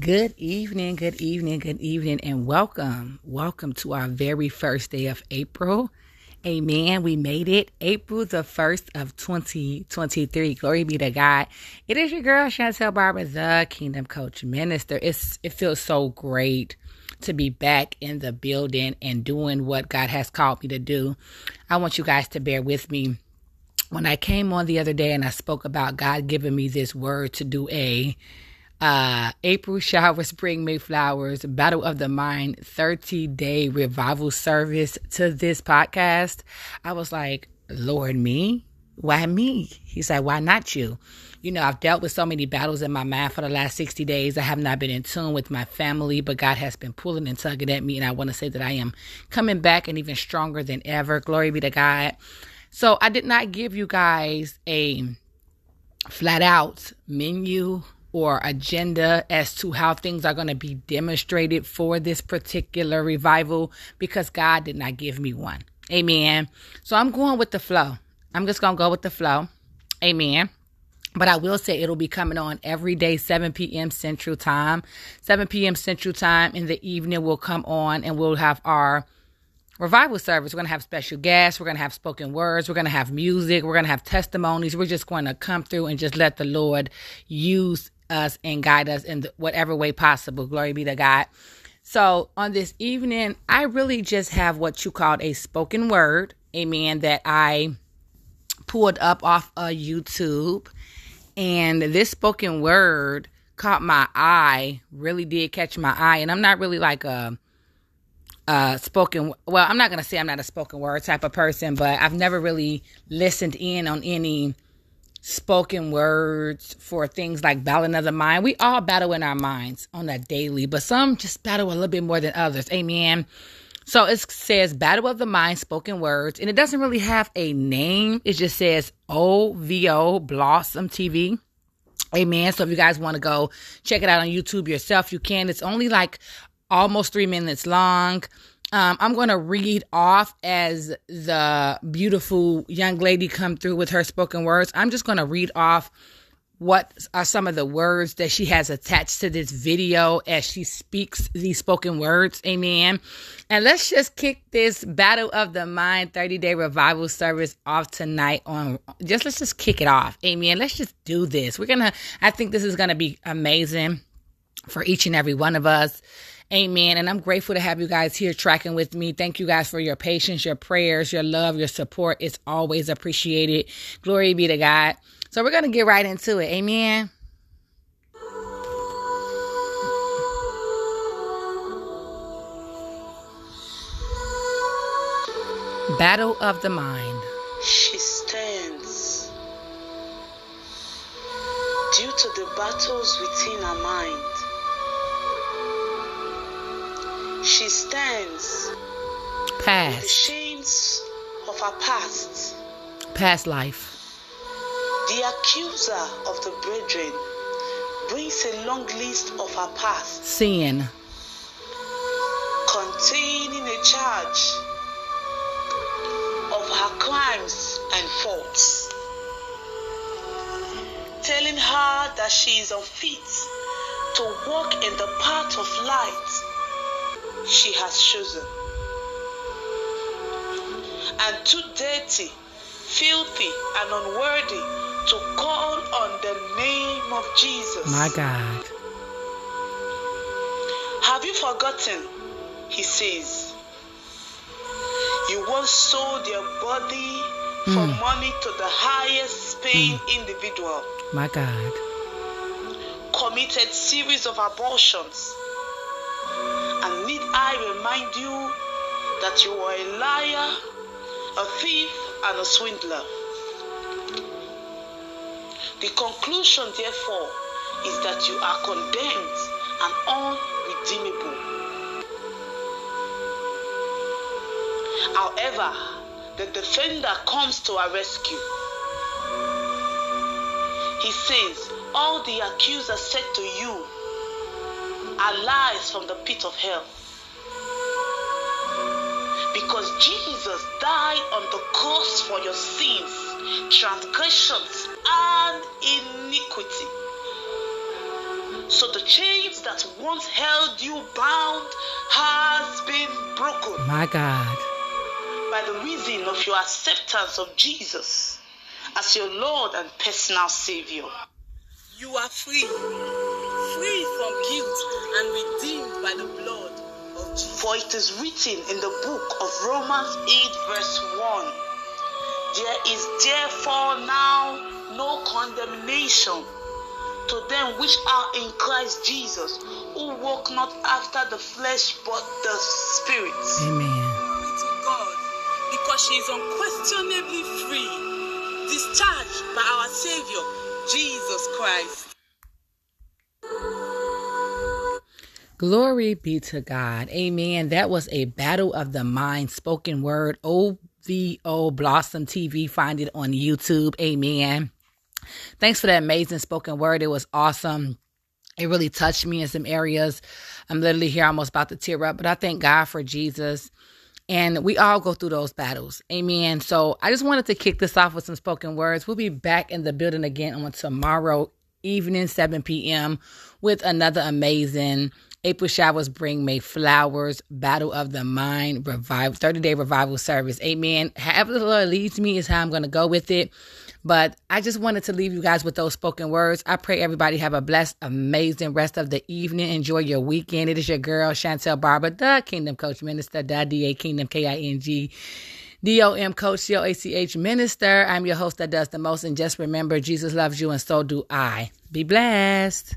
Good evening, good evening, good evening, and welcome. Welcome to our very first day of April. Amen. We made it. April the 1st of 2023. Glory be to God. It is your girl, Chantel Barber, the Kingdom Coach Minister. It's, it feels so great to be back in the building and doing what God has called me to do. I want you guys to bear with me. When I came on the other day and I spoke about God giving me this word to do a uh, April Showers Bring Mayflowers Battle of the Mind 30 day revival service to this podcast, I was like, Lord, me? Why me? He said, Why not you? You know, I've dealt with so many battles in my mind for the last 60 days. I have not been in tune with my family, but God has been pulling and tugging at me. And I want to say that I am coming back and even stronger than ever. Glory be to God. So I did not give you guys a flat out menu or agenda as to how things are going to be demonstrated for this particular revival because God did not give me one. Amen. So I'm going with the flow. I'm just going to go with the flow. Amen. But I will say it'll be coming on every day, 7 p.m. Central Time. 7 p.m. Central Time in the evening, we'll come on and we'll have our revival service. We're going to have special guests. We're going to have spoken words. We're going to have music. We're going to have testimonies. We're just going to come through and just let the Lord use us and guide us in whatever way possible. Glory be to God. So on this evening, I really just have what you called a spoken word, amen, that I pulled up off of YouTube. And this spoken word caught my eye, really did catch my eye. And I'm not really like a, a spoken, well, I'm not to say I'm not a spoken word type of person, but I've never really listened in on any spoken words for things like battling of the mind. We all battle in our minds on a daily, but some just battle a little bit more than others. Amen. So it says battle of the mind, spoken words, and it doesn't really have a name. It just says OVO Blossom TV. Amen. So if you guys want to go check it out on YouTube yourself, you can. It's only like almost three minutes long. Um, I'm going to read off as the beautiful young lady come through with her spoken words. I'm just going to read off what are some of the words that she has attached to this video as she speaks these spoken words. Amen. And let's just kick this Battle of the Mind 30 day revival service off tonight on just let's just kick it off. Amen. Let's just do this. We're going to, I think this is going to be amazing for each and every one of us. Amen. And I'm grateful to have you guys here tracking with me. Thank you guys for your patience, your prayers, your love, your support. It's always appreciated. Glory be to God. So we're going to get right into it. Amen. Battle of the Mind. She stands due to the battles within her mind. She stands Past. the chains of her past. Past life. The accuser of the brethren brings a long list of her past, Sin. containing a charge of her crimes and faults, telling her that she is unfit to walk in the path of light she has chosen. And too dirty, filthy, and unworthy to call on the name of Jesus. My God. Have you forgotten? He says. You once sold your body for Mm. money to the highest paying individual, My God. committed series of abortions. And need I remind you that you are a liar, a thief, and a swindler? The conclusion, therefore, is that you are condemned and unredeemable. However, the defender comes to our rescue. He says, All the accusers said to you are lies from the pit of hell. Because Jesus died on the cross for your sins, transgressions, and iniquity. So the chains that once held you bound has been broken. My God. By the reason of your acceptance of Jesus as your Lord and personal Savior. You are free, free from guilt and redeemed by the blood of Jesus. For it is written in the book of Romans 8, verse 1 There is therefore now no condemnation to them which are in Christ Jesus, who walk not after the flesh but the Spirit. Amen. Glory to God, because she is unquestionably free, discharged by our Savior, Jesus Christ. Glory be to God. Amen. That was a battle of the mind spoken word. OVO Blossom TV. Find it on YouTube. Amen. Thanks for that amazing spoken word. It was awesome. It really touched me in some areas. I'm literally here almost about to tear up, but I thank God for Jesus. And we all go through those battles. Amen. So I just wanted to kick this off with some spoken words. We'll be back in the building again on tomorrow evening, 7 p.m., with another amazing April Showers Bring May Flowers, Battle of the Mind, revival, 30 day revival service. Amen. However the Lord leads me is how I'm going to go with it. But I just wanted to leave you guys with those spoken words. I pray everybody have a blessed, amazing rest of the evening. Enjoy your weekend. It is your girl, Chantel Barber, the Kingdom Coach Minister, the DA Kingdom, K I N G. DOM Coach, C O A C H Minister. I'm your host that does the most. And just remember, Jesus loves you, and so do I. Be blessed.